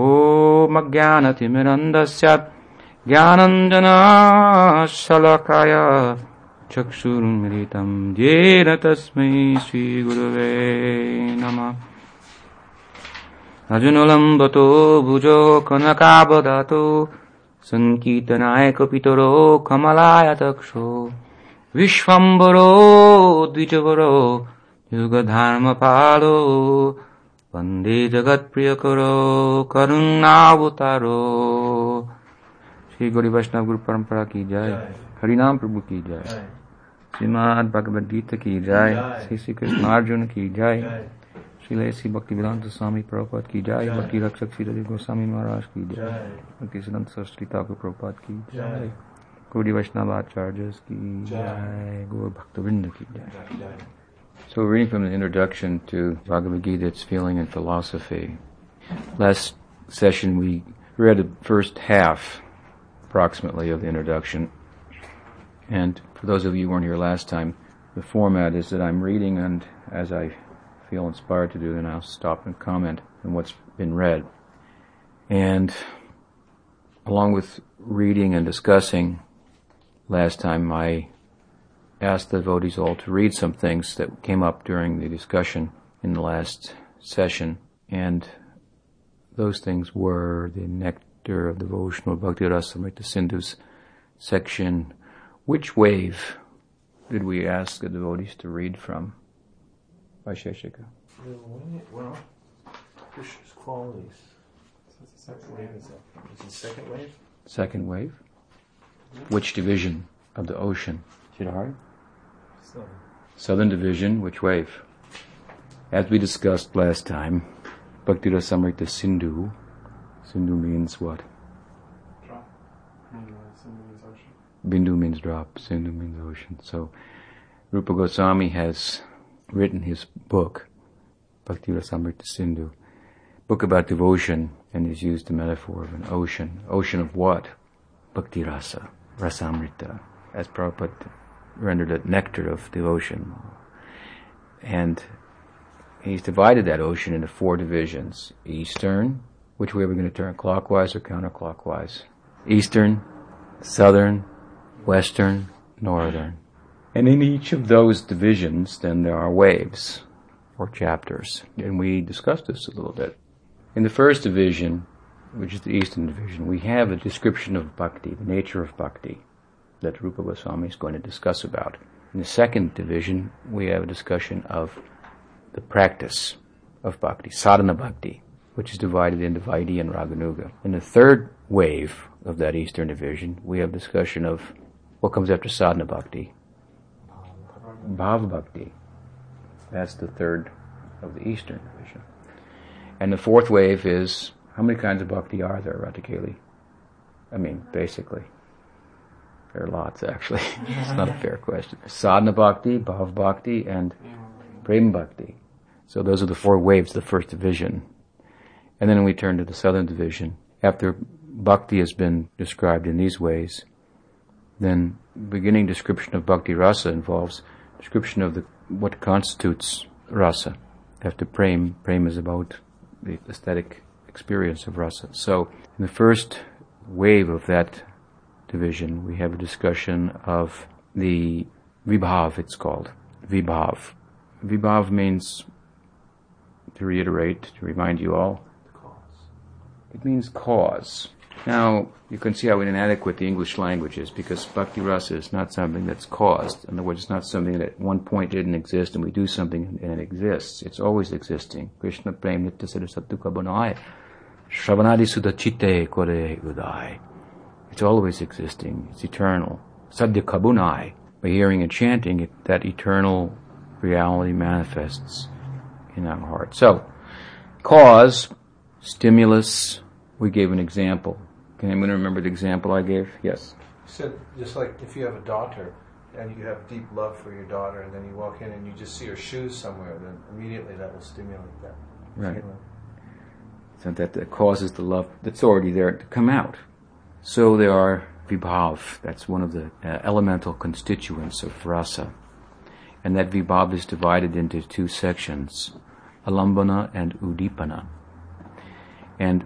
ओमज्ञानतिमिरन्दस्य ज्ञानञ्जनाशलकाय चक्षुरुन्मिलितं येन तस्मै श्रीगुरुवे नमः। रजुनुलम्बतो भुजो कनकावदातो सङ्कीर्तनायकपितरो कमलायतक्षो विश्वम्बरो द्विजवरो युगधर्मपालो वंदे जगत्प्रियकरो करुणावतारो श्री गौरी वैष्णव गुरु परंपरा की जय हरिनाम प्रभु की जय श्रीमद भगवद गीता की जय श्री श्री कृष्ण अर्जुन की जय श्री श्री भक्ति वेदांत स्वामी प्रभुपाद की जय भक्ति रक्षक श्री रवि गोस्वामी महाराज की जय भक्ति सिद्धांत सरस्वती ठाकुर प्रभुपाद की जय गौरी वैष्णव आचार्य की जय गौर भक्तवृंद की जय So reading from the introduction to Bhagavad Gita, its feeling and philosophy. Last session we read the first half, approximately, of the introduction. And for those of you who weren't here last time, the format is that I'm reading and as I feel inspired to do, then I'll stop and comment on what's been read. And along with reading and discussing last time, I asked the devotees all to read some things that came up during the discussion in the last session, and those things were the Nectar of Devotional Bhakti Rasamrita Sindhu's section. Which wave did we ask the devotees to read from? Vaisheshika. Well, Krishna's qualities. Second wave, is it? Second wave? Second wave. Which division of the ocean? Shidhari? So, Southern Division, which wave? As we discussed last time, Bhakti Rasamrita Sindhu. Sindhu means what? drop. And uh, Sindhu means ocean. Bindu means drop, Sindhu means ocean. So Rupa Goswami has written his book, Bhakti Rasamrita Sindhu, book about devotion, and he's used the metaphor of an ocean. Ocean of what? Bhakti Rasa, Rasamrita, as Prabhupada rendered it, nectar of devotion. And he's divided that ocean into four divisions. Eastern, which way are we going to turn, clockwise or counterclockwise? Eastern, southern, western, northern. And in each of those divisions, then there are waves or chapters. And we discussed this a little bit. In the first division, which is the Eastern division, we have a description of bhakti, the nature of bhakti, that Rupa Goswami is going to discuss about. In the second division, we have a discussion of the practice of bhakti, sadhana bhakti, which is divided into Vaidhi and Raganuga. In the third wave of that Eastern division, we have discussion of what comes after sadhana bhakti, bhava bhakti. That's the third of the Eastern division. And the fourth wave is how many kinds of bhakti are there, Ratakeli? I mean, basically. There are lots, actually. it's not a fair question. Sadhana bhakti, bhav bhakti, and prem bhakti. So those are the four waves, the first division. And then we turn to the southern division. After bhakti has been described in these ways, then beginning description of bhakti rasa involves description of the, what constitutes rasa. After prem, prem is about the aesthetic experience of rasa. So in the first wave of that division, we have a discussion of the vibhav, it's called. Vibhav. Vibhav means, to reiterate, to remind you all, The cause. it means cause. Now, you can see how inadequate the English language is because bhakti rasa is not something that's caused. In other words, it's not something that at one point didn't exist and we do something and it exists. It's always existing. Krishna prem nitya sadhusattuka banai. Shravanadi sudha kore udai. It's always existing. It's eternal. Sadhya kabunai. By hearing and chanting, it, that eternal reality manifests in our heart. So, cause, stimulus, we gave an example. Can anyone remember the example I gave? Yes. You said, just like if you have a daughter and you have deep love for your daughter and then you walk in and you just see her shoes somewhere, then immediately that will stimulate that. Right. So that, that causes the love that's already there to come out. So there are vibhav, that's one of the uh, elemental constituents of rasa. And that vibhav is divided into two sections, alambana and udipana. And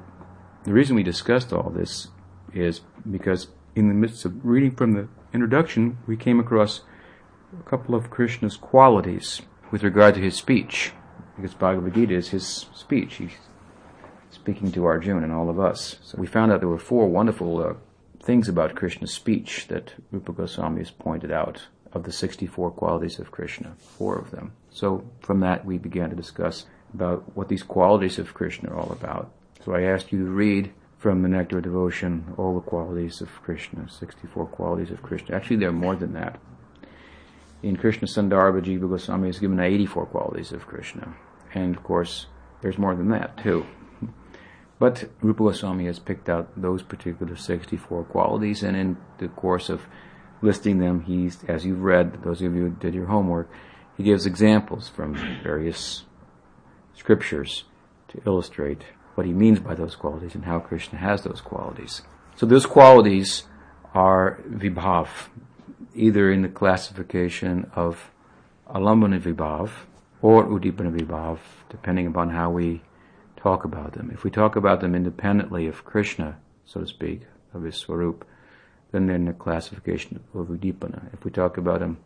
The reason we discussed all this is because in the midst of reading from the introduction, we came across a couple of Krishna's qualities with regard to his speech. Because Bhagavad Gita is his speech. He's speaking to Arjuna and all of us. So we found out there were four wonderful uh, things about Krishna's speech that Rupa Goswami has pointed out of the 64 qualities of Krishna, four of them. So from that we began to discuss about what these qualities of Krishna are all about. So I asked you to read from the Nectar of Devotion all the qualities of Krishna, 64 qualities of Krishna. Actually, there are more than that. In Krishna Sandarbha, Jiva Goswami has given 84 qualities of Krishna. And of course, there's more than that too. But Rupa Goswami has picked out those particular 64 qualities, and in the course of listing them, he's, as you've read, those of you who did your homework, he gives examples from various scriptures to illustrate what he means by those qualities and how Krishna has those qualities. So those qualities are vibhav, either in the classification of alambana vibhav or udipana vibhav, depending upon how we talk about them. If we talk about them independently of Krishna, so to speak, of his swarup, then they're in the classification of udipana. If we talk about them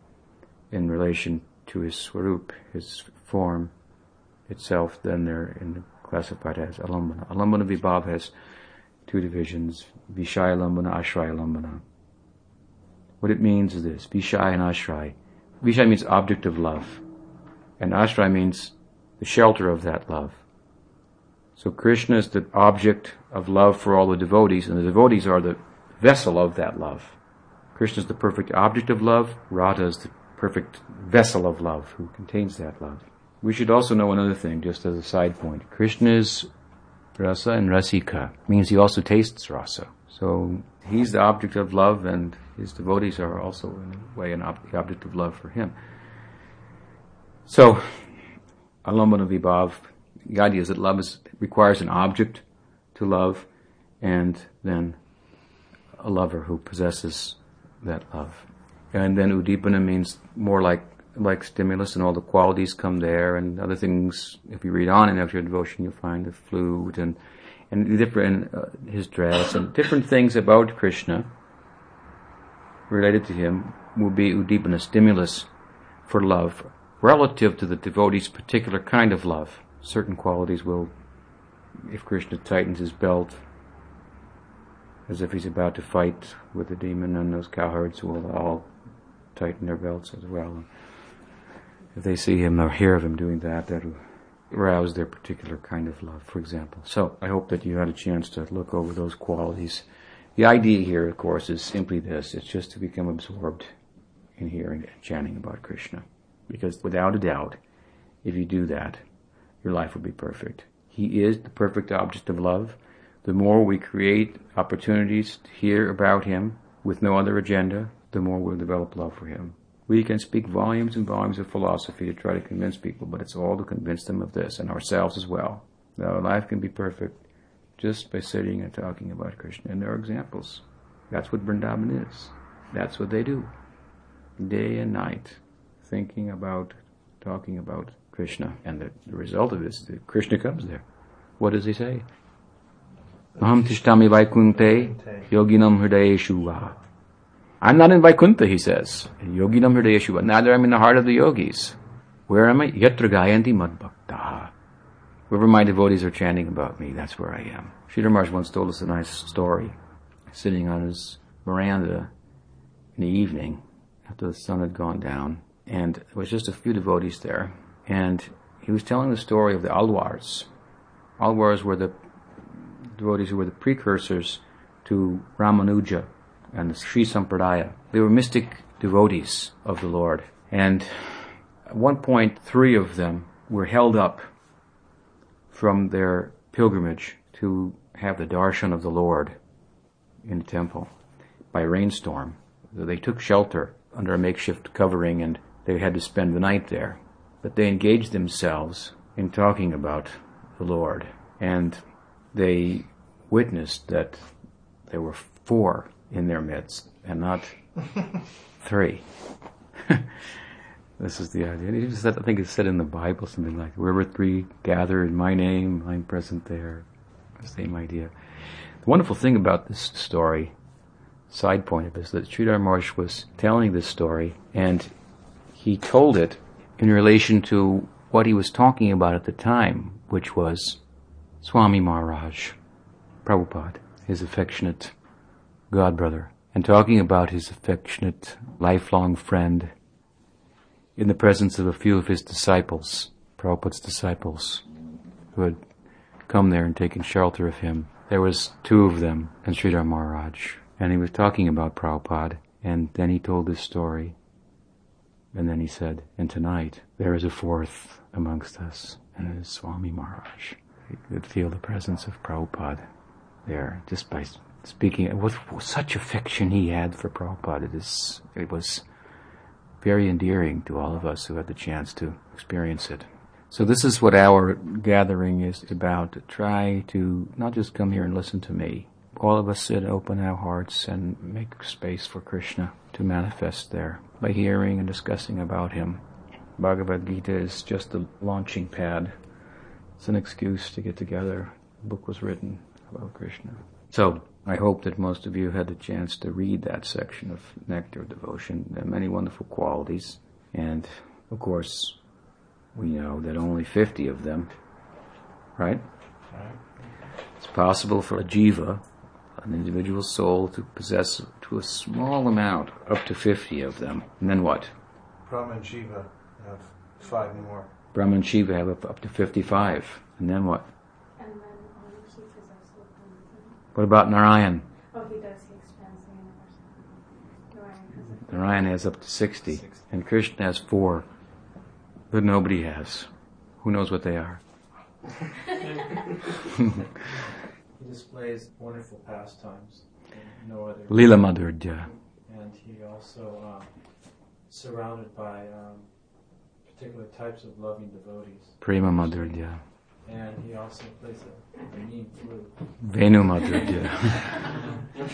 in relation to his swarup, his form itself, then they're in classified as alambana. Alambana vibhav has two divisions, Vishaya alambana, Ashraya alambana. What it means is this, Vishaya and Ashray. Vishaya means object of love, and Ashray means the shelter of that love. So Krishna is the object of love for all the devotees, and the devotees are the vessel of that love. Krishna is the perfect object of love, Radha is the perfect vessel of love who contains that love. We should also know another thing, just as a side point. Krishna is rasa and rasika, means he also tastes rasa. So he's the object of love, and his devotees are also, in a way, an ob- the object of love for him. So, alambana vibhav, the idea is that love is, requires an object to love, and then a lover who possesses that love. And then udipana means more like like stimulus and all the qualities come there and other things. If you read on in Nectar Devotion, you'll find the flute and and different uh, his dress and different things about Krishna related to him will be udipana stimulus for love relative to the devotee's particular kind of love. Certain qualities will, if Krishna tightens his belt as if he's about to fight with the demon, and those cowherds will all tighten their belts as well. If they see him or hear of him doing that, that'll arouse their particular kind of love, for example. So I hope that you had a chance to look over those qualities. The idea here, of course, is simply this. It's just to become absorbed in hearing and chanting about Krishna. Because without a doubt, if you do that, your life will be perfect. He is the perfect object of love. The more we create opportunities to hear about Him with no other agenda, the more we'll develop love for Him. We can speak volumes and volumes of philosophy to try to convince people, but it's all to convince them of this and ourselves as well. That our life can be perfect just by sitting and talking about Krishna. And there are examples. That's what Vrindavan is. That's what they do. Day and night, thinking about, talking about Krishna. And the, the result of this, Krishna comes there. What does he say? Aham tishtami vaikunte yoginam hridayeshu I'm not in Vaikuntha, he says. Yoginam hridayeshu Neither I'm in the heart of the yogis. Where am I? Yatra gayanti madbhaktaha. Wherever my devotees are chanting about me, that's where I am. Sridhar Maharaj once told us a nice story. Sitting on his veranda in the evening, after the sun had gone down, and there was just a few devotees there, and he was telling the story of the Alwars. Alwars were the devotees who were the precursors to Ramanuja and the Sri Sampradaya. They were mystic devotees of the Lord. And at one point, three of them were held up from their pilgrimage to have the darshan of the Lord in the temple by a rainstorm. They took shelter under a makeshift covering and they had to spend the night there. But they engaged themselves in talking about the Lord. And they witnessed that there were four in their midst and not three. this is the idea. Said, I think it's said in the Bible something like, "Wherever three gather in my name, I'm present there." Same idea. The wonderful thing about this story, side point of this, that Sridhar Maharaj was telling this story, and he told it in relation to what he was talking about at the time, which was Swami Maharaj, Prabhupada, his affectionate godbrother, and talking about his affectionate, lifelong friend in the presence of a few of his disciples, Prabhupada's disciples, who had come there and taken shelter of him. There was two of them and Sridhar Maharaj, and he was talking about Prabhupada, and then he told this story, and then he said, and tonight there is a fourth amongst us, and it is Swami Maharaj. You could feel the presence of Prabhupada there just by speaking with such affection he had for Prabhupada. It, is, it was very endearing to all of us who had the chance to experience it. So this is what our gathering is about. To try to not just come here and listen to me. All of us sit, open our hearts, and make space for Krishna to manifest there by hearing and discussing about him. Bhagavad Gita is just a launching pad. It's an excuse to get together. The book was written about Krishna. So, I hope that most of you had the chance to read that section of Nectar of Devotion. There are many wonderful qualities, and of course, we know that only 50 of them, right? It's possible for a jiva, an individual soul, to possess to a small amount, up to 50 of them. And then what? Brahma and Shiva have five more. Brahma and Shiva have up, up to 55. And then what? And then Shiva is also. What about Narayan? Oh, he does. He expands the universe. Narayan has. Narayan has up to 60. 60. And Krishna has four. But nobody has. Who knows what they are? He displays wonderful pastimes and no other. Lila Madhurya. And he also um, surrounded by um, particular types of loving devotees. Prema Madhurya. And he also plays a, a mean flute. Venu Madhurya.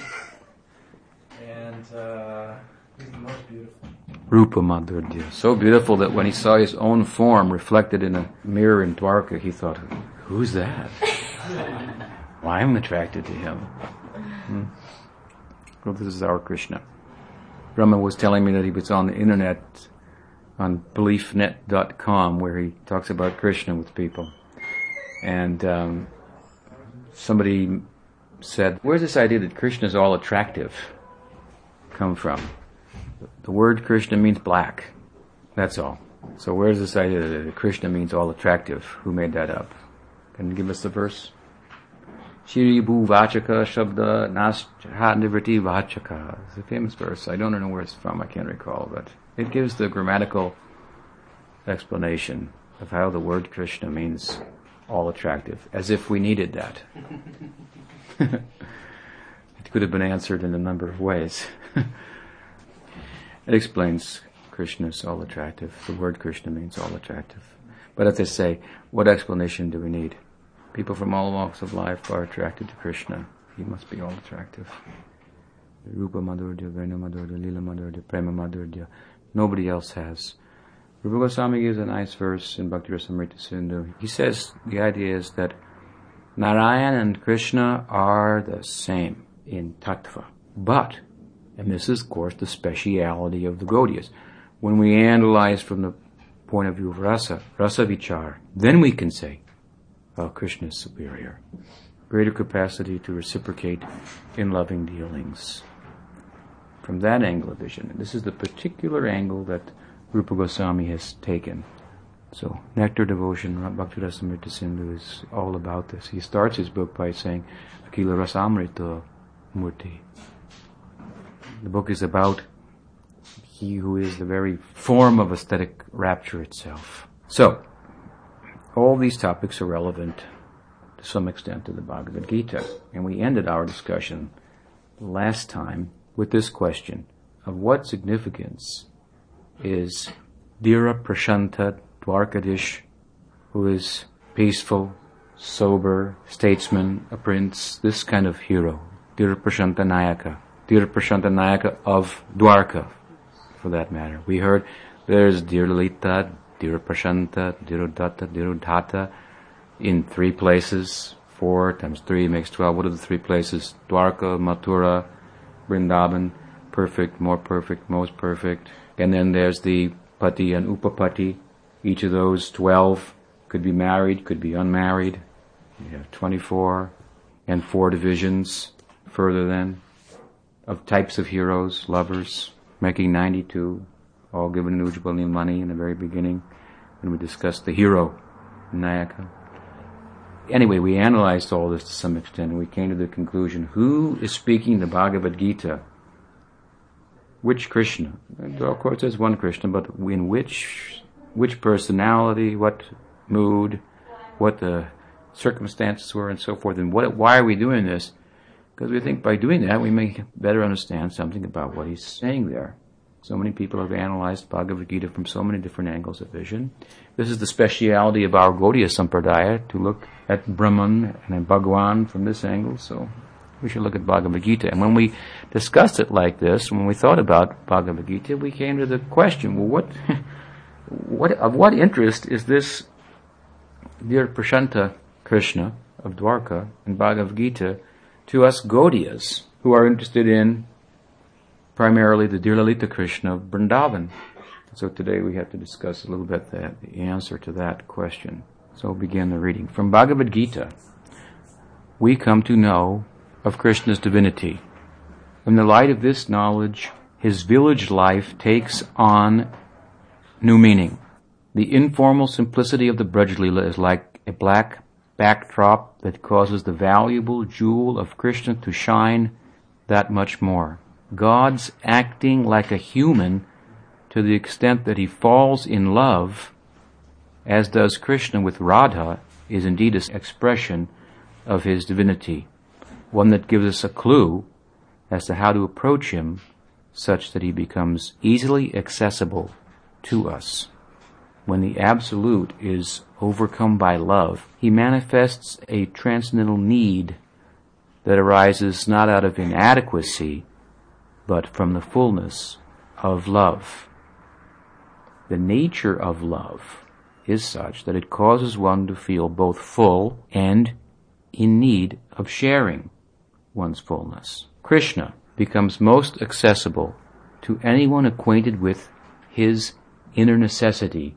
And uh, he's the most beautiful. Rupa Madhurya. So beautiful that when he saw his own form reflected in a mirror in Dwarka, he thought, who's that? I'm attracted to him. Hmm. Well, this is our Krishna. Brahma was telling me that he was on the internet on beliefnet.com where he talks about Krishna with people. And um, somebody said, where's this idea that Krishna is all attractive come from? The word Krishna means black. That's all. So where's this idea that Krishna means all attractive? Who made that up? Can you give us the verse? Shiri bhu vachaka shabda nasha nivriti vachaka. It's a famous verse. I don't know where it's from. I can't recall, but it gives the grammatical explanation of how the word Krishna means all attractive, as if we needed that. it could have been answered in a number of ways. it explains Krishna is all attractive. The word Krishna means all attractive. But as they say, what explanation do we need? People from all walks of life are attracted to Krishna. He must be all attractive. Rupa Madhurya, Venu Madhurya, Lila Madhurya, Prema Madhurya. Nobody else has. Rupa Goswami gives a nice verse in Bhakti Rasamrita Sindhu. He says the idea is that Narayan and Krishna are the same in tattva. But, and this is of course the speciality of the Gaudiyas, when we analyze from the point of view of rasa, rasa vichar, then we can say, oh, Krishna is superior. Greater capacity to reciprocate in loving dealings. From that angle of vision, and this is the particular angle that Rupa Goswami has taken. So, Nectar Devotion, Bhakti Rasamrita Sindhu is all about this. He starts his book by saying, Akila Rasamrita Murti. The book is about he who is the very form of aesthetic rapture itself. So, all these topics are relevant to some extent to the Bhagavad Gita. And we ended our discussion last time with this question of what significance is Dhira Prashanta Dwarkadish, who is peaceful, sober, statesman, a prince, this kind of hero. Dhira Prashanta Nayaka. Dhira Prashanta Nayaka of Dwarka, for that matter. We heard there's Dhirlalita, Dhira Prashanta, Dhirodatta, Dhirodhata in three places, Four times three makes twelve. What are the three places? Dwarka, Mathura, Vrindavan. Perfect, more perfect, most perfect. And then there's the pati and upapati. Each of those twelve could be married, could be unmarried. You have twenty-four and four divisions further then of types of heroes, lovers, making 92, all given Ujjwal money in the very beginning when we discussed the hero, Nayaka. Anyway, we analyzed all this to some extent and we came to the conclusion, who is speaking the Bhagavad Gita? Which Krishna? And of course there's one Krishna, but in which, which personality, what mood, what the circumstances were and so forth, and what, why are we doing this? Because we think by doing that we may better understand something about what he's saying there. So many people have analyzed Bhagavad Gita from so many different angles of vision. This is the speciality of our Gaudiya Sampradaya, to look at Brahman and Bhagwan from this angle, so we should look at Bhagavad Gita. And when we discussed it like this, when we thought about Bhagavad Gita, we came to the question, well what, what, of what interest is this Dhira Prashanta Krishna of Dwarka and Bhagavad Gita to us Gaudiyas who are interested in primarily the Dhira Lalita Krishna of Vrindavan. So today we have to discuss a little bit the, the answer to that question. So we'll begin the reading. From Bhagavad Gita, we come to know of Krishna's divinity. In the light of this knowledge, his village life takes on new meaning. The informal simplicity of the Braj is like a black backdrop that causes the valuable jewel of Krishna to shine that much more. God's acting like a human to the extent that he falls in love, as does Krishna with Radha, is indeed an expression of his divinity, one that gives us a clue as to how to approach him such that he becomes easily accessible to us. When the Absolute is overcome by love, he manifests a transcendental need that arises not out of inadequacy, but from the fullness of love. The nature of love is such that it causes one to feel both full and in need of sharing one's fullness. Krishna becomes most accessible to anyone acquainted with his inner necessity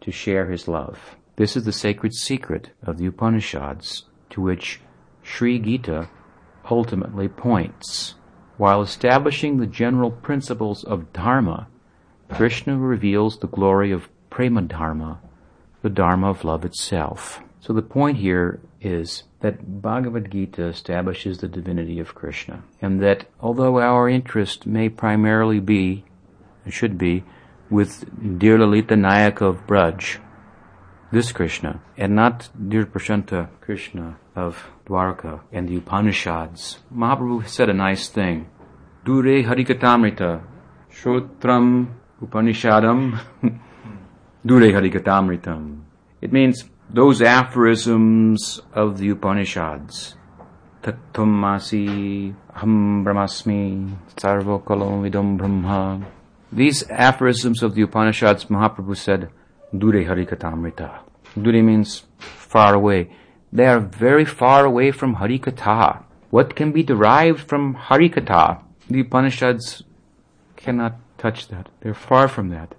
to share his love. This is the sacred secret of the Upanishads to which Sri Gita ultimately points. While establishing the general principles of Dharma, Krishna reveals the glory of Prema Dharma, the Dharma of love itself. So the point here is that Bhagavad Gita establishes the divinity of Krishna, and that although our interest may primarily be, and should be, with Dhira Lalita Nayaka of Braj, this Krishna, and not Dhira Prashanta Krishna of Dwarka and the Upanishads. Mahaprabhu said a nice thing. Dure Harikatamrita, Shrotram Upanishadam, Dure Harikatamritam. It means those aphorisms of the Upanishads. Tattvamasi, Aham Brahmasmi, Sarvo Kalom Brahma. These aphorisms of the Upanishads, Mahaprabhu said, Dure Harikatamrita. Dure means far away. They are very far away from Harikatha. What can be derived from Harikatha? The Upanishads cannot touch that. They're far from that.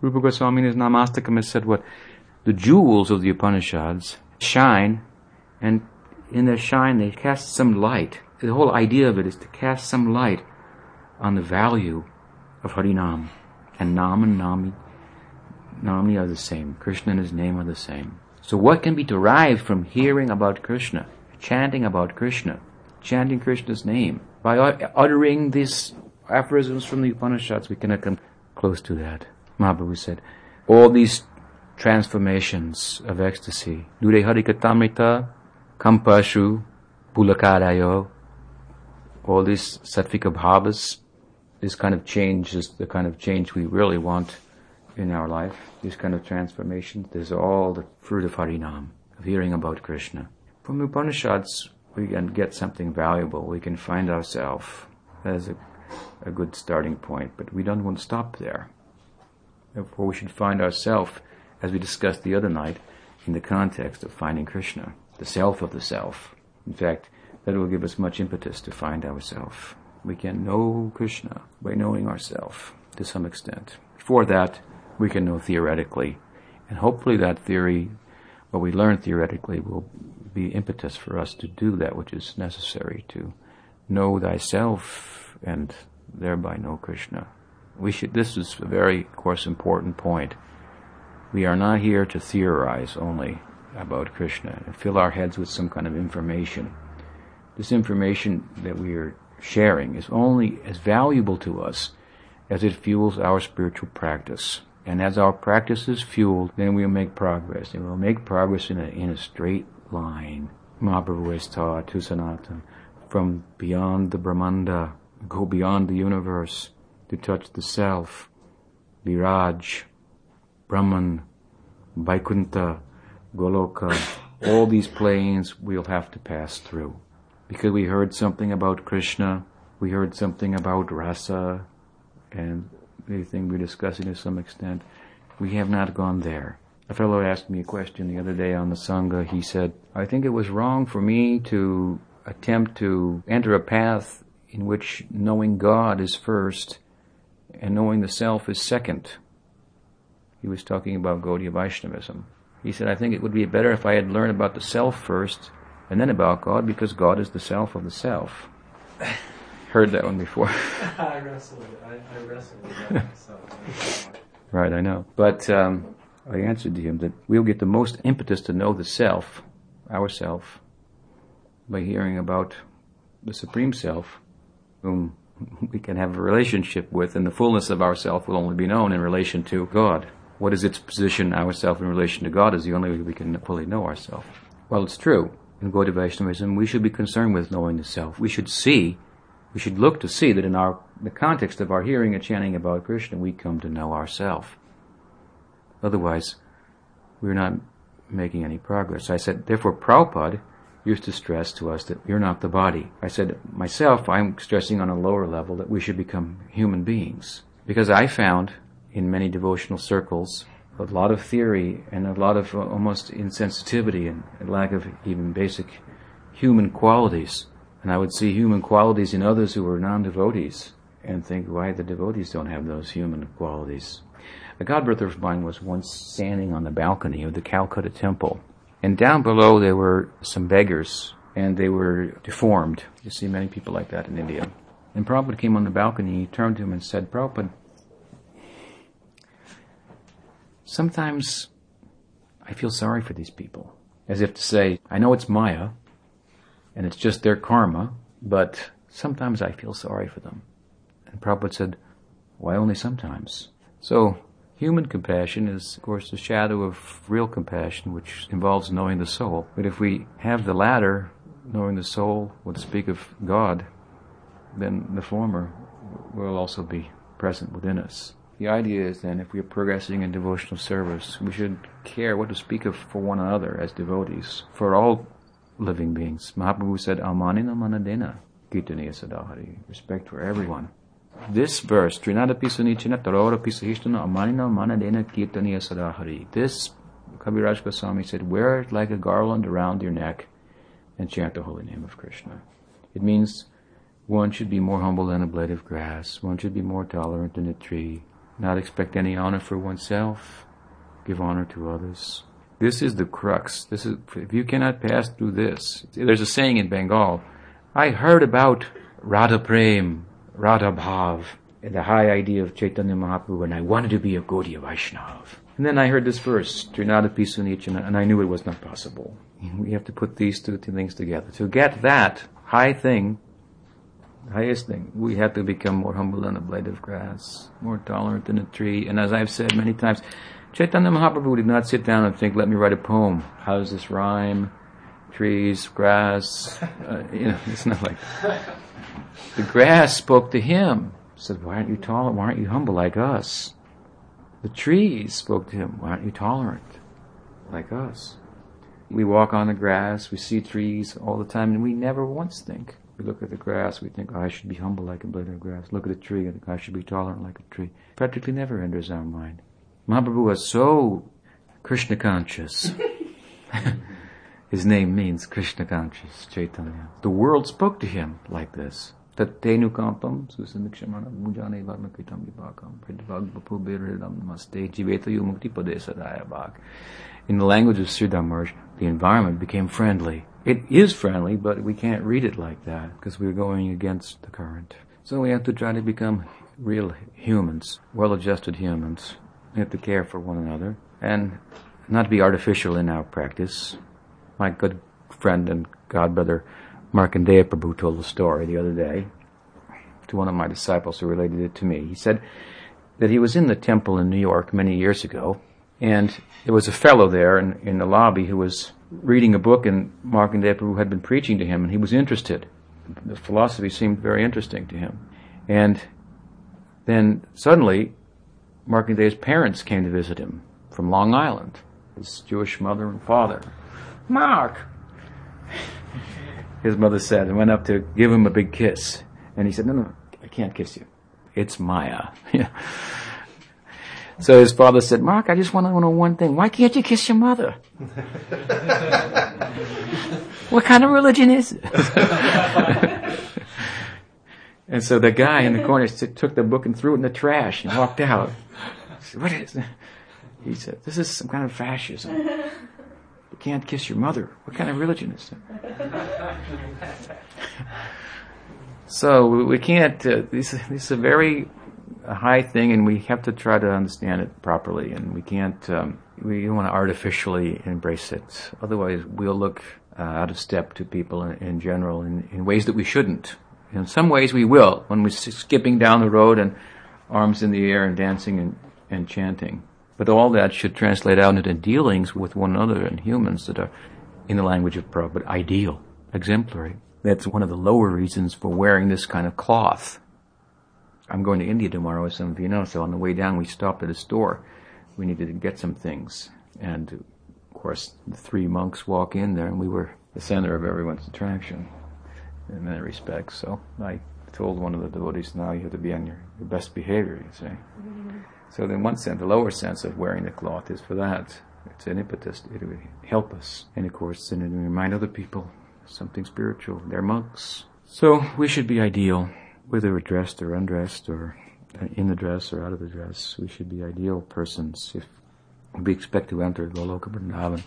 Rupa Goswami in his Namastakam has said what? The jewels of the Upanishads shine, and in their shine they cast some light. The whole idea of it is to cast some light on the value of Harinam. And Nam and Nami, Nami are the same. Krishna and his name are the same. So what can be derived from hearing about Krishna, chanting about Krishna, chanting Krishna's name? By uttering these aphorisms from the Upanishads, we cannot come close to that. Mahaprabhu said, all these transformations of ecstasy, Dure Harikatamrita, Kampashu, Pulakarayo, all these sattvika bhavas, this kind of change is the kind of change we really want in our life. These kind of transformations. This is all the fruit of Harinam, of hearing about Krishna. From Upanishads, we can get something valuable. We can find ourselves as a, a good starting point, but we don't want to stop there. Therefore, we should find ourselves, as we discussed the other night, in the context of finding Krishna. the self of the self. In fact, that will give us much impetus to find ourselves. We can know Krishna by knowing ourselves to some extent. For that, we can know theoretically. And hopefully that theory, what we learn theoretically, will be impetus for us to do that which is necessary to know thyself and thereby know Krishna. We should, this is a very, of course, important point. We are not here to theorize only about Krishna and fill our heads with some kind of information. This information that we are sharing is only as valuable to us as it fuels our spiritual practice. And as our practice is fueled, then we'll make progress. And we'll make progress in a, in a straight line. Mahaprabhu has taught to from beyond the Brahmanda, go beyond the universe to touch the self, Viraj, Brahman, Vaikuntha, Goloka, all these planes we'll have to pass through. Because we heard something about Krishna, we heard something about rasa, and anything we're discussing to some extent, we have not gone there. A fellow asked me a question the other day on the Sangha. He said, I think it was wrong for me to attempt to enter a path in which knowing God is first and knowing the self is second. He was talking about Gaudiya Vaishnavism. He said, I think it would be better if I had learned about the self first and then about God because God is the self of the self. Heard that one before. I wrestled. I, I wrestled with that myself. right, I know. But um, I answered to him that we'll get the most impetus to know the self, ourself, by hearing about the Supreme Self, whom we can have a relationship with, and the fullness of ourself will only be known in relation to God. What is its position, ourself, in relation to God, is the only way we can fully know ourself. Well, it's true. In Gaudiya Vaishnavism, we should be concerned with knowing the self. We should see, we should look to see that in our the context of our hearing and chanting about Krishna, we come to know ourself. Otherwise, we're not making any progress. I said, therefore, Prabhupada used to stress to us that you're not the body. I said, myself, I'm stressing on a lower level that we should become human beings. Because I found in many devotional circles a lot of theory and a lot of uh, almost insensitivity and lack of even basic human qualities. And I would see human qualities in others who were non-devotees and think, why the devotees don't have those human qualities. A godbrother of mine was once standing on the balcony of the Calcutta temple and down below there were some beggars, and they were deformed. You see many people like that in India. And Prabhupada came on the balcony, he turned to him and said, Prabhupada, sometimes I feel sorry for these people. As if to say, I know it's Maya, and it's just their karma, but sometimes I feel sorry for them. And Prabhupada said, why only sometimes? So Human compassion is, of course, the shadow of real compassion, which involves knowing the soul. But if we have the latter, knowing the soul, would speak of God, then the former will also be present within us. The idea is then, if we are progressing in devotional service, we should care what to speak of for one another as devotees, for all living beings. Mahaprabhu said, Amanina manadena kirtaniya sadahari. Respect for everyone. This verse. This, Kaviraj Goswami said, wear it like a garland around your neck and chant the holy name of Krishna. It means one should be more humble than a blade of grass. One should be more tolerant than a tree. Not expect any honor for oneself. Give honor to others. This is the crux. This is, if you cannot pass through this, there's a saying in Bengal, I heard about Radha Prem Radha Bhav, the high idea of Chaitanya Mahaprabhu, and I wanted to be a Gaudiya Vaishnav. And then I heard this verse, Trinada Pisunichana, and I knew it was not possible. We have to put these two things together. To get that high thing, highest thing, we have to become more humble than a blade of grass, more tolerant than a tree. And as I've said many times, Chaitanya Mahaprabhu did not sit down and think, let me write a poem. How does this rhyme? Trees, grass, uh, you know, it's not like that. The grass spoke to him, said, Why aren't you tolerant? Why aren't you humble like us? The trees spoke to him, Why aren't you tolerant like us? We walk on the grass, we see trees all the time, and we never once think. We look at the grass, we think, oh, I should be humble like a blade of grass. Look at the tree, think, I should be tolerant like a tree. Practically never enters our mind. Mahaprabhu was so Krishna conscious. His name means Krishna conscious, Chaitanya. The world spoke to him like this. In the language of Sridhar Maharaj, the environment became friendly. It is friendly, but we can't read it like that because we're going against the current. So we have to try to become real humans, well-adjusted humans. We have to care for one another and not be artificial in our practice. My good friend and godbrother Markandeya Prabhu told a story the other day to one of my disciples who related it to me. He said that he was in the temple in New York many years ago, and there was a fellow there in, in the lobby who was reading a book, and Markandeya Prabhu had been preaching to him, and he was interested. The philosophy seemed very interesting to him. And then suddenly, Markandeya's parents came to visit him from Long Island, his Jewish mother and father. Mark! His mother said, and went up to give him a big kiss. And he said, no, no, I can't kiss you. It's Maya. so his father said, Mark, I just want to know one thing. Why can't you kiss your mother? what kind of religion is it? and so the guy in the corner took the book and threw it in the trash and walked out. Said, what is it? He said, this is some kind of fascism. You can't kiss your mother. What kind of religion is that? so we can't. Uh, this, this is a very high thing, and we have to try to understand it properly. And we can't. Um, we don't want to artificially embrace it. Otherwise, we'll look uh, out of step to people in, in general in, in, ways that we shouldn't. In some ways, we will when we're skipping down the road and arms in the air and dancing and, and chanting. But all that should translate out into dealings with one another and humans that are, in the language of Prabhupada, ideal, exemplary. That's one of the lower reasons for wearing this kind of cloth. I'm going to India tomorrow, as some of you know, so on the way down we stopped at a store. We needed to get some things. And of course, the three monks walk in there, and we were the center of everyone's attraction in many respects. So I told one of the devotees, now you have to be on your, your best behavior, you say. Mm-hmm. So in one sense, the lower sense of wearing the cloth is for that. It's an impetus. It would help us. And of course, and it will remind other people something spiritual. They're monks. So we should be ideal, whether we're dressed or undressed or in the dress or out of the dress. We should be ideal persons. If we expect to enter Goloka Vrindavan,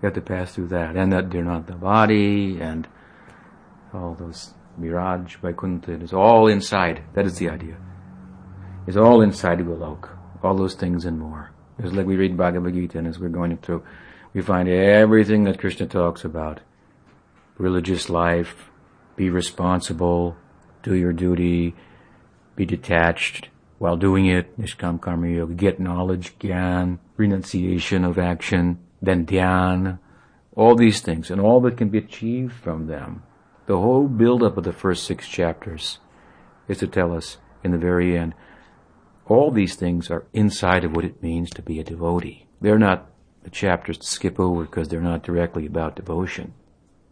we have to pass through that. And that they're not the body and all those mirage, Vaikuntha, it is all inside. That is the idea. It's all inside Goloka all those things and more. It's like we read Bhagavad Gita and as we're going through, we find everything that Krishna talks about. Religious life, be responsible, do your duty, be detached while doing it, Nishkam Karma Yoga, get knowledge, Gyan, renunciation of action, then Dhyan, all these things, and all that can be achieved from them. The whole build-up of the first six chapters is to tell us in the very end all these things are inside of what it means to be a devotee. They're not the chapters to skip over because they're not directly about devotion.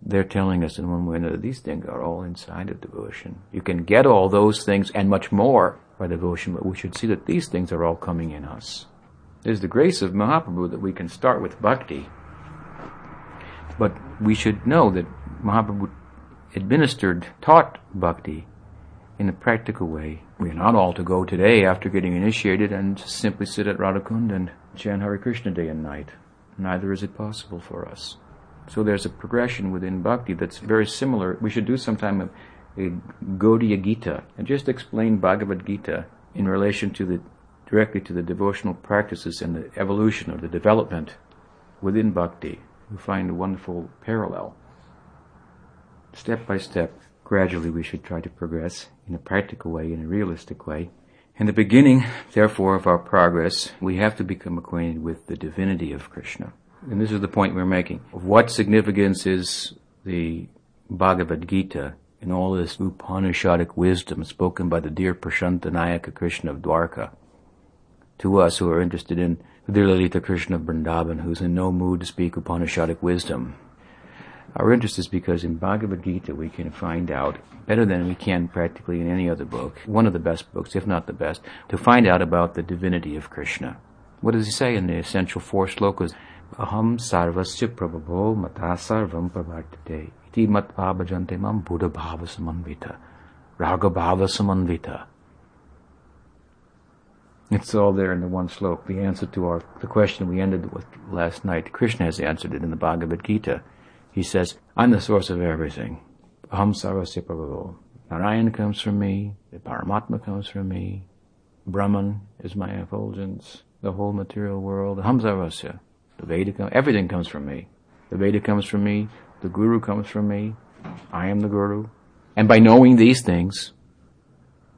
They're telling us in one way or another, these things are all inside of devotion. You can get all those things and much more by devotion, but we should see that these things are all coming in us. There's the grace of Mahaprabhu that we can start with bhakti. But we should know that Mahaprabhu administered, taught bhakti in a practical way. We are not all to go today after getting initiated and simply sit at Radhakund and chant Hare Krishna day and night. Neither is it possible for us. So there's a progression within bhakti that's very similar. We should do sometime a, a Gaudiya Gita and just explain Bhagavad Gita in relation to the directly to the devotional practices and the evolution or the development within bhakti. We find a wonderful parallel. Step by step, gradually we should try to progress in a practical way, in a realistic way. In the beginning, therefore, of our progress, we have to become acquainted with the divinity of Krishna. And this is the point we're making. Of what significance is the Bhagavad Gita in all this Upanishadic wisdom spoken by the Dhira Prashantanayaka Krishna of Dwarka to us who are interested in the Dhira Lalita Krishna of Vrindavan, who's in no mood to speak Upanishadic wisdom. Our interest is because in Bhagavad Gita we can find out, better than we can practically in any other book, one of the best books, if not the best, to find out about the divinity of Krishna. What does he say in the essential four slokas? aham sarvasya prabhavo mata sarvam pravartate iti matva bhajante mam buddha bhava samanvita raga bhava samanvita it's all there in the one sloka. The answer to our the question we ended with last night. Krishna has answered it in the Bhagavad Gita. He says, "I'm the source of everything. Aham sarvasya prabhavo. Narayan comes from me. The Paramatma comes from me. Brahman is my effulgence. The whole material world. Aham sarvasya. The Veda, everything comes from me. The Veda comes from me. The Guru comes from me. I am the Guru. And by knowing these things,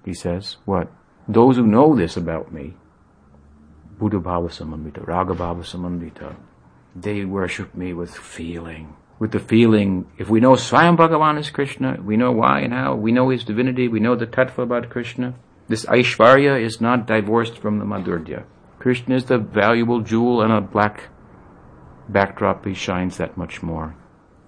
he says, what? Those who know this about me, Buddha Bhava Samambita, Raga Bhava Samambita, they worship me with feeling. With the feeling, if we know Swayam Bhagavan is Krishna, we know why and how, we know his divinity, we know the tattva about Krishna. This Aishvarya is not divorced from the Madhurya. Krishna is the valuable jewel and a black backdrop, he shines that much more.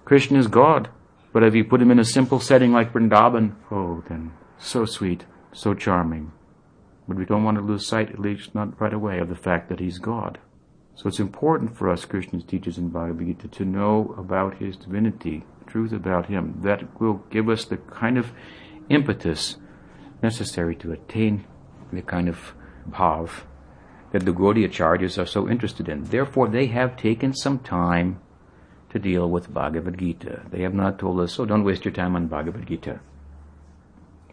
Krishna is God, but if you put him in a simple setting like Vrindavan, oh, then so sweet, so charming. But we don't want to lose sight, at least not right away, of the fact that he's God. So it's important for us Christians teachers in Bhagavad Gita to know about his divinity, truth about him. That will give us the kind of impetus necessary to attain the kind of bhav that the Gaudiya Acharyas are so interested in. Therefore, they have taken some time to deal with Bhagavad Gita. They have not told us, oh, don't waste your time on Bhagavad Gita.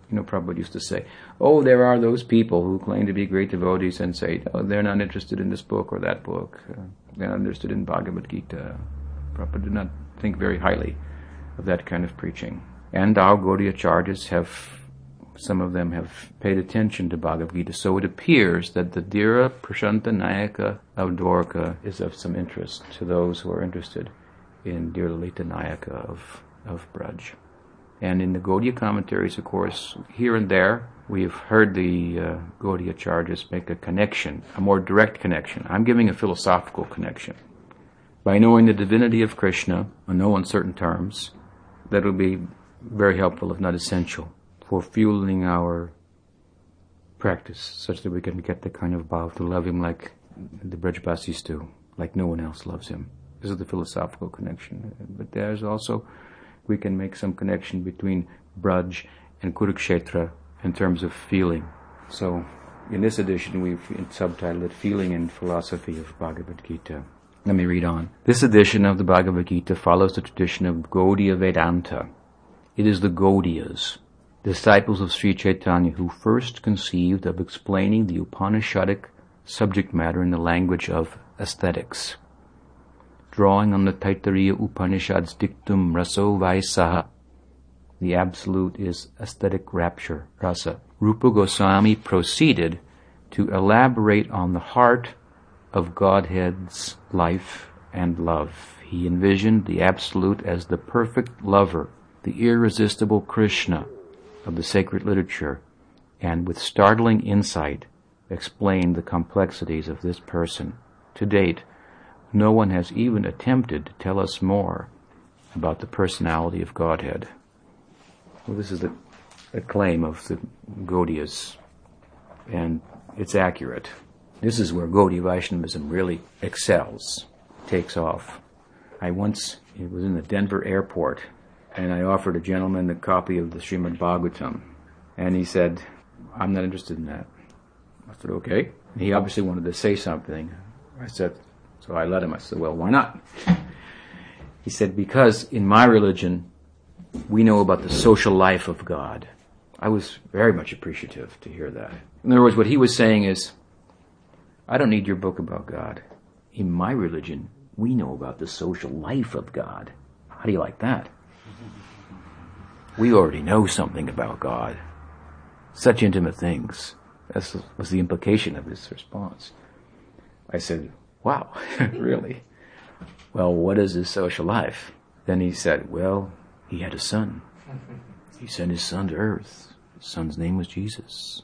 You know, Prabhupada used to say, oh, there are those people who claim to be great devotees and say, oh, they're not interested in this book or that book. Uh, they're not interested in Bhagavad Gita. Prabhupada did not think very highly of that kind of preaching. And our Gaudiya Acharyas have, some of them have paid attention to Bhagavad Gita. So it appears that the Dhira Prashanta Nayaka of Dwarka is of some interest to those who are interested in Dhira Lalita Nayaka of, of Braj. And in the Gaudiya commentaries, of course, here and there, we've heard the uh, Gaudiya Acharyas make a connection, a more direct connection. I'm giving a philosophical connection. By knowing the divinity of Krishna, on no uncertain terms, that will be very helpful, if not essential, for fueling our practice, such that we can get the kind of bhav to love him like the Brajbasis do, like no one else loves him. This is the philosophical connection. But there's also we can make some connection between Braj and Kurukshetra in terms of feeling. So, in this edition, we've subtitled it Feeling and Philosophy of Bhagavad Gita. Let me read on. This edition of the Bhagavad Gita follows the tradition of Gaudiya Vedanta. It is the Gaudiyas, disciples of Sri Chaitanya, who first conceived of explaining the Upanishadic subject matter in the language of aesthetics drawing on the Taittiriya Upanishad's dictum raso vaisaha. The absolute is aesthetic rapture, rasa. Rupa Goswami proceeded to elaborate on the heart of Godhead's life and love. He envisioned the absolute as the perfect lover, the irresistible Krishna of the sacred literature, and with startling insight explained the complexities of this person. To date, no one has even attempted to tell us more about the personality of Godhead. Well, this is the, the claim of the Gaudiyas, and it's accurate. This is where Gaudiya Vaishnavism really excels, takes off. I once, it was in the Denver airport, and I offered a gentleman a copy of the Srimad Bhagavatam, and he said, I'm not interested in that. I said, okay. He obviously wanted to say something. I said, so I let him. I said, well, why not? He said, because in my religion, we know about the social life of God. I was very much appreciative to hear that. In other words, what he was saying is, I don't need your book about God. In my religion, we know about the social life of God. How do you like that? We already know something about God. Such intimate things. That was the implication of his response. I said, Wow, really? Well, what is his social life? Then he said, Well, he had a son. He sent his son to earth. His son's name was Jesus.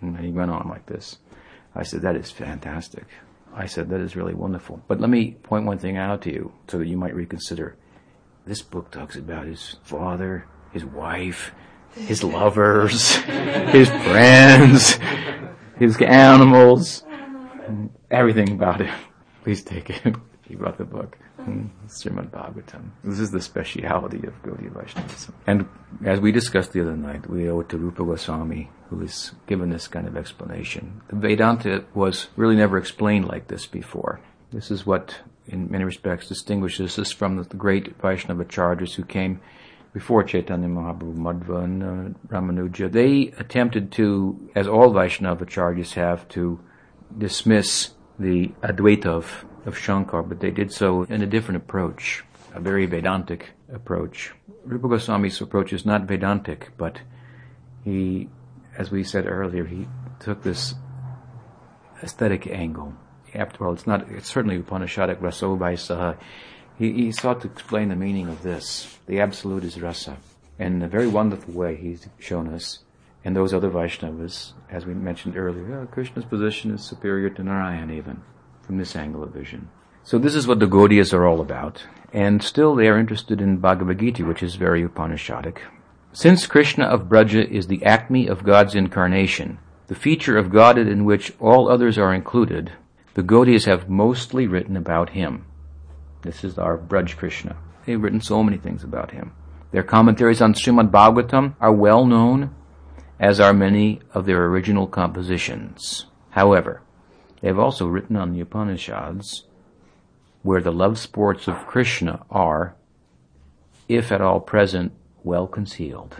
And he went on like this. I said, That is fantastic. I said, That is really wonderful. But let me point one thing out to you so that you might reconsider. This book talks about his father, his wife, his lovers, his friends, his animals, everything about it. Please take it. He wrote the book, hmm, Srimad Bhagavatam. This is the speciality of Gaudiya Vaishnavism. And as we discussed the other night, we owe it to Rupa Goswami, who has given this kind of explanation. The Vedanta was really never explained like this before. This is what, in many respects, distinguishes us from the great Vaishnava Acharyas who came before Chaitanya Mahaprabhu, Madhva, and uh, Ramanuja. They attempted to, as all Vaishnava Acharyas have, to dismiss the Advaita of, of Shankar, but they did so in a different approach, a very Vedantic approach. Rupa Goswami's approach is not Vedantic, but he, as we said earlier, he took this aesthetic angle. After all, it's not, it's certainly Upanishadic Rasovaisa. He, he sought to explain the meaning of this. The absolute is rasa. And in a very wonderful way, he's shown us and those other Vaishnavas, as we mentioned earlier, oh, Krishna's position is superior to Narayan even, from this angle of vision. So this is what the Gaudiyas are all about. And still they are interested in Bhagavad Gita, which is very Upanishadic. Since Krishna of Braja is the acme of God's incarnation, the feature of Godhead in which all others are included, the Gaudiyas have mostly written about him. This is our Braj Krishna. They've written so many things about him. Their commentaries on Srimad Bhagavatam are well known as are many of their original compositions. However, they have also written on the Upanishads, where the love sports of Krishna are, if at all present, well concealed.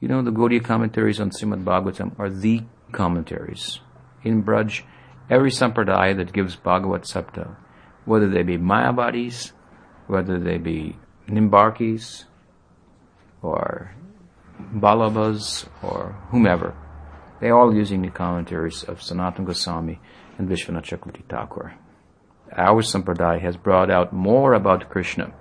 You know, the Gaudiya commentaries on Srimad Bhagavatam are the commentaries. In Braj, every sampradaya that gives Bhagavat Saptah, whether they be Mayavadis, whether they be Nimbarkis, or Vallabhas or whomever. They all using the commentaries of Sanatana Goswami and Vishwanath Chakravarti Thakur. Our Sampradaya has brought out more about Krishna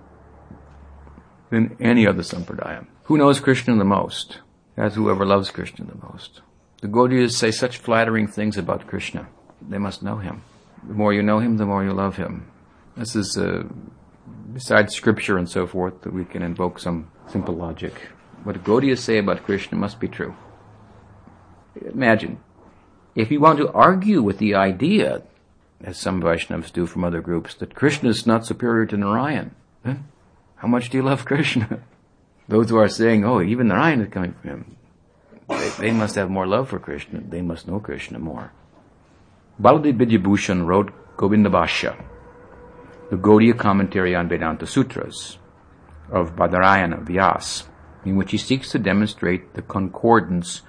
than any other Sampradaya. Who knows Krishna the most? That's whoever loves Krishna the most. The Gaudiyas say such flattering things about Krishna. They must know him. The more you know him, the more you love him. This is, uh, besides scripture and so forth, that we can invoke some simple logic what Gaudiyas say about Krishna must be true. Imagine, if you want to argue with the idea, as some Vaishnavas do from other groups, that Krishna is not superior to Narayan, then how much do you love Krishna? Those who are saying, oh, even Narayan is coming from him, they, they must have more love for Krishna. They must know Krishna more. Baladev Vidyabhushan wrote Govinda Bhashya, the Gaudiya commentary on Vedanta Sutras of Badarayana Vyas in which he seeks to demonstrate the concordance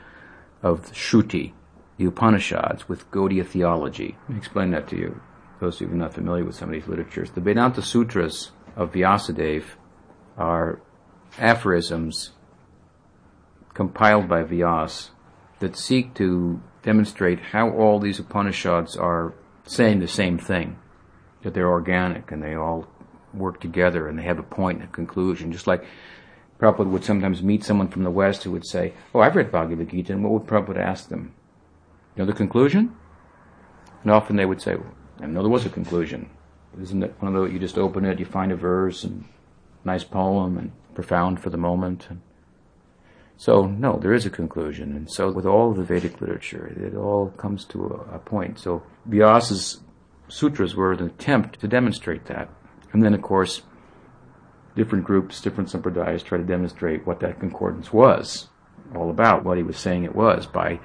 of Shruti, the Upanishads, with Gaudiya theology. Let me explain that to you, those of you who are not familiar with some of these literatures. The Vedanta Sutras of Vyasadeva are aphorisms compiled by Vyas that seek to demonstrate how all these Upanishads are saying the same thing, that they're organic and they all work together and they have a point and a conclusion, just like Prabhupada would sometimes meet someone from the West who would say, Oh, I've read Bhagavad Gita, and what would Prabhupada ask them? You know the conclusion? And often they would say, I know there was a conclusion. Isn't it one of those, you just open it, you find a verse, and nice poem, and profound for the moment. And so, no, there is a conclusion. And so, with all the Vedic literature, it all comes to a, a point. So, Vyasa's sutras were an attempt to demonstrate that. And then, of course, different groups, different sampradayas try to demonstrate what that concordance was all about, what he was saying it was by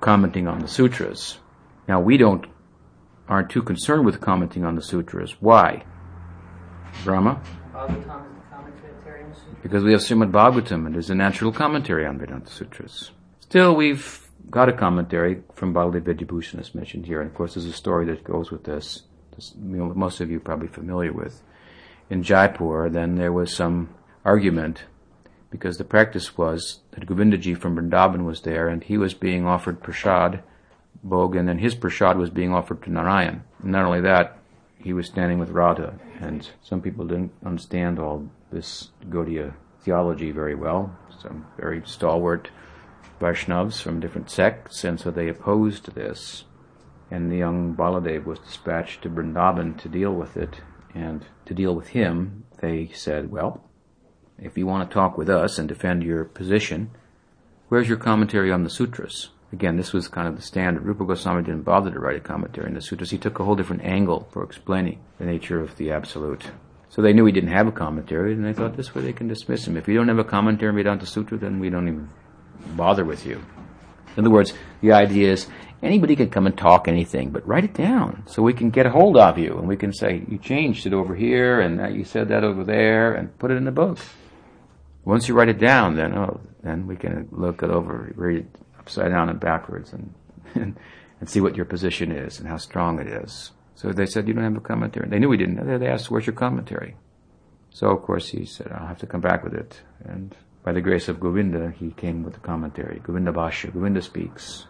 commenting on the sutras. Now we don't aren't too concerned with commenting on the sutras. Why? Brahma? Because we have Srimad Bhagavatam and there's a natural commentary on Vedanta Sutras. Still, we've got a commentary from Baladev Vidyabhushan as mentioned here, and of course there's a story that goes with this, this you know, most of you are probably familiar with in Jaipur, then there was some argument because the practice was that Govindaji from Vrindavan was there and he was being offered prasad, bhog, and then his prasad was being offered to Narayan. And not only that, he was standing with Radha, and some people didn't understand all this Gaudiya theology very well. Some very stalwart Vaishnavas from different sects, and so they opposed this. And the young Baladev was dispatched to Vrindavan to deal with it, and to deal with him, they said, well, if you want to talk with us and defend your position, where's your commentary on the sutras? Again, this was kind of the standard. Rupa Goswami didn't bother to write a commentary on the sutras. He took a whole different angle for explaining the nature of the Absolute. So they knew he didn't have a commentary, and they thought this way they can dismiss him. If you don't have a commentary on Vedanta Sutra, then we don't even bother with you. In other words, the idea is anybody can come and talk anything, but write it down so we can get a hold of you and we can say, you changed it over here and you said that over there and put it in the book. Once you write it down, then, oh, then we can look it over, read it upside down and backwards and, and, and see what your position is and how strong it is. So they said, you don't have a commentary. They knew we didn't. They asked, where's your commentary? So of course he said, I'll have to come back with it. And by the grace of Govinda, he came with the commentary. Govinda Bhashya, Govinda speaks.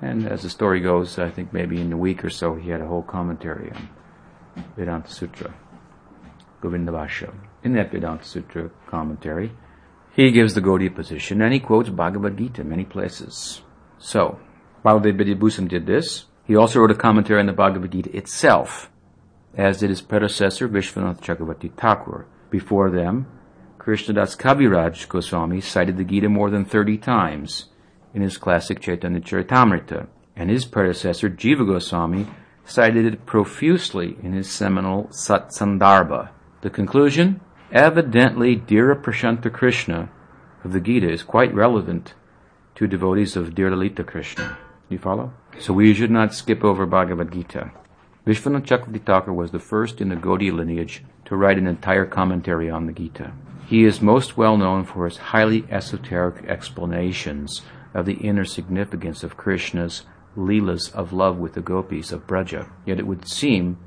And as the story goes, I think maybe in a week or so he had a whole commentary on Vedanta Sutra, Govinda Bhashya. In that Vedanta Sutra commentary, he gives the Gaudiya position and he quotes Bhagavad Gita many places. So, Baladev Vidyabhushan did this. He also wrote a commentary on the Bhagavad Gita itself, as did his predecessor Vishwanath Chakravarti Thakur. Before them, Krishnadas Kaviraj Goswami cited the Gita more than 30 times in his classic Chaitanya Charitamrita, and his predecessor Jiva Goswami cited it profusely in his seminal Satsandarbha. The conclusion? Evidently, Dhira Prashanta Krishna of the Gita is quite relevant to devotees of Dhira Lalita Krishna. Do you follow? So we should not skip over Bhagavad Gita. Vishwanath Chakravarti Thakur was the first in the Gaudiya lineage to write an entire commentary on the Gita. He is most well known for his highly esoteric explanations of the inner significance of Krishna's leelas of love with the gopis of Braja. Yet it would seem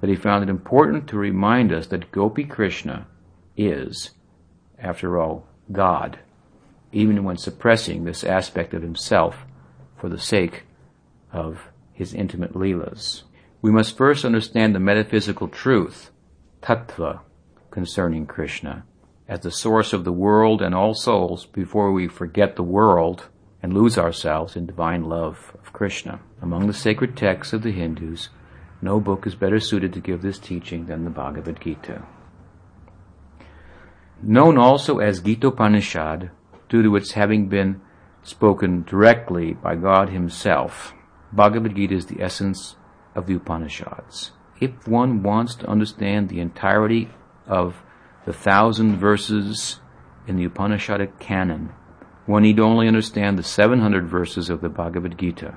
that he found it important to remind us that Gopi Krishna is, after all, God, even when suppressing this aspect of himself for the sake of his intimate leelas. We must first understand the metaphysical truth, tattva, concerning Krishna as the source of the world and all souls before we forget the world and lose ourselves in divine love of Krishna. Among the sacred texts of the Hindus, no book is better suited to give this teaching than the Bhagavad Gita. Known also as Gita Upanishad due to its having been spoken directly by God Himself, Bhagavad Gita is the essence of the Upanishads. If one wants to understand the entirety of the thousand verses in the Upanishadic canon, one need only understand the 700 verses of the Bhagavad Gita.